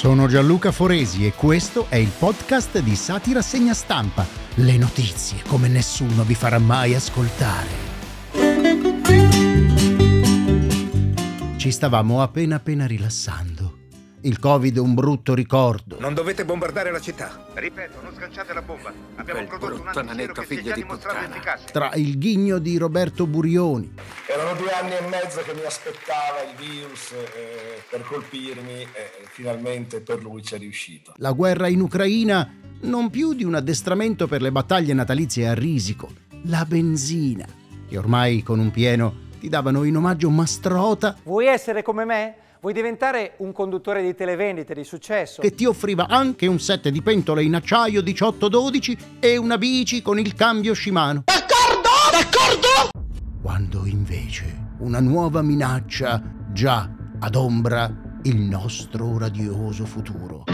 Sono Gianluca Foresi e questo è il podcast di Satira Segna Stampa. Le notizie come nessuno vi farà mai ascoltare. Ci stavamo appena appena rilassando. Il Covid è un brutto ricordo. Non dovete bombardare la città. Ripeto, non sganciate la bomba. Abbiamo Quel prodotto un nanetto che si è dimostrato efficace. Tra il ghigno di Roberto Burioni, Erano due anni e mezzo che mi aspettava il virus eh, per colpirmi e finalmente per lui ci è riuscito. la guerra in Ucraina, non più di un addestramento per le battaglie natalizie a risico, la benzina, che ormai con un pieno ti davano in omaggio Mastrota Vuoi essere come me? Vuoi diventare un conduttore di televendite di successo? che ti offriva anche un set di pentole in acciaio 18-12 e una bici con il cambio Shimano. D'accordo? D'accordo? Quando invece una nuova minaccia già adombra il nostro radioso futuro.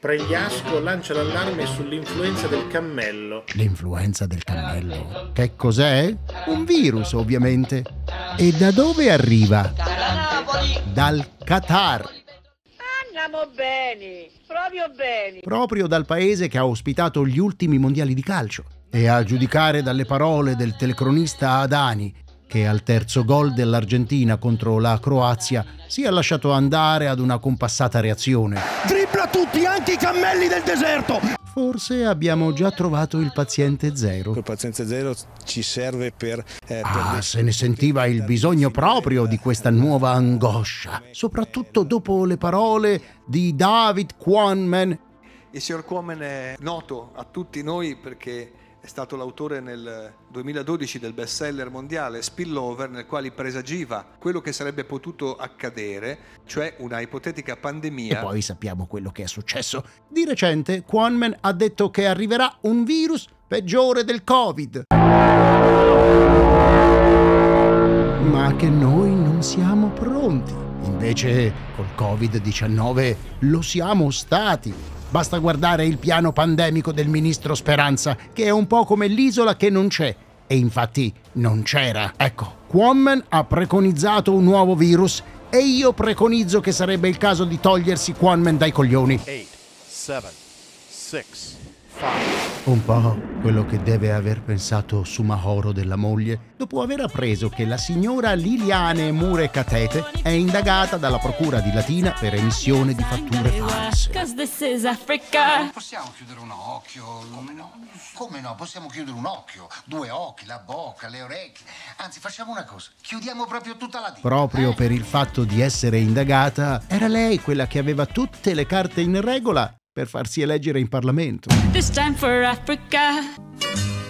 Pregliasco lancia l'allarme sull'influenza del cammello. L'influenza del cammello. Che cos'è? Un virus, ovviamente. E da dove arriva? Dal Qatar. Andiamo bene, proprio bene. proprio dal paese che ha ospitato gli ultimi mondiali di calcio. E a giudicare dalle parole del telecronista Adani, che al terzo gol dell'Argentina contro la Croazia si è lasciato andare ad una compassata reazione. Dribbla tutti, anche i cammelli del deserto! Forse abbiamo già trovato il paziente zero. Il pazienza zero ci serve per... eh, Ah, per- se ne sentiva il bisogno proprio di questa nuova angoscia, soprattutto dopo le parole di David Quanman, Il signor Quammen è noto a tutti noi perché è stato l'autore nel 2012 del bestseller mondiale Spillover nel quale presagiva quello che sarebbe potuto accadere, cioè una ipotetica E pandemia. poi sappiamo quello che è successo. Di recente, Quanman ha detto che arriverà un virus peggiore del Covid. Ma che noi non siamo pronti. Invece, col Covid-19 lo siamo stati. Basta guardare il piano pandemico del ministro Speranza, che è un po' come l'isola che non c'è. E infatti non c'era. Ecco, Quammen ha preconizzato un nuovo virus e io preconizzo che sarebbe il caso di togliersi Quammen dai coglioni. Un po' quello che deve aver pensato Sumahoro della moglie, dopo aver appreso che la signora Liliane Mure Catete è indagata dalla procura di Latina per emissione di fatture false. Possiamo chiudere un occhio? Come no? Come no? Possiamo chiudere un occhio, due occhi, la bocca, le orecchie. Anzi, facciamo una cosa. Chiudiamo proprio tutta la vita. Proprio eh? per il fatto di essere indagata, era lei quella che aveva tutte le carte in regola per farsi eleggere in Parlamento.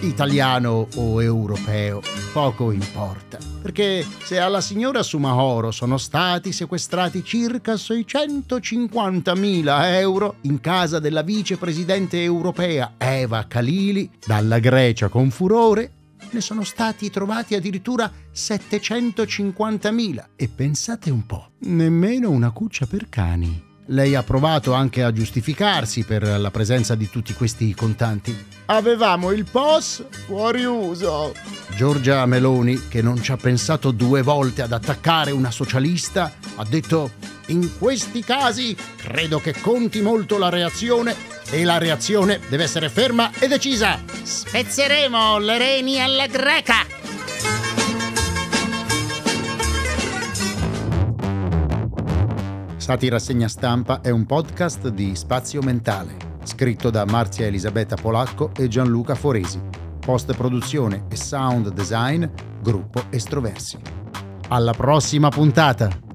Italiano o europeo, poco importa. Perché se alla signora Sumahoro sono stati sequestrati circa 650.000 euro in casa della vicepresidente europea Eva Kalili, dalla Grecia con furore, ne sono stati trovati addirittura 750.000. E pensate un po', nemmeno una cuccia per cani. Lei ha provato anche a giustificarsi per la presenza di tutti questi contanti. Avevamo il POS fuori uso. Giorgia Meloni, che non ci ha pensato due volte ad attaccare una socialista, ha detto: In questi casi credo che conti molto la reazione e la reazione deve essere ferma e decisa. Spezzeremo le reni alla greca. Satira Segna Stampa è un podcast di Spazio Mentale, scritto da Marzia Elisabetta Polacco e Gianluca Foresi. Post produzione e sound design, gruppo Estroversi. Alla prossima puntata!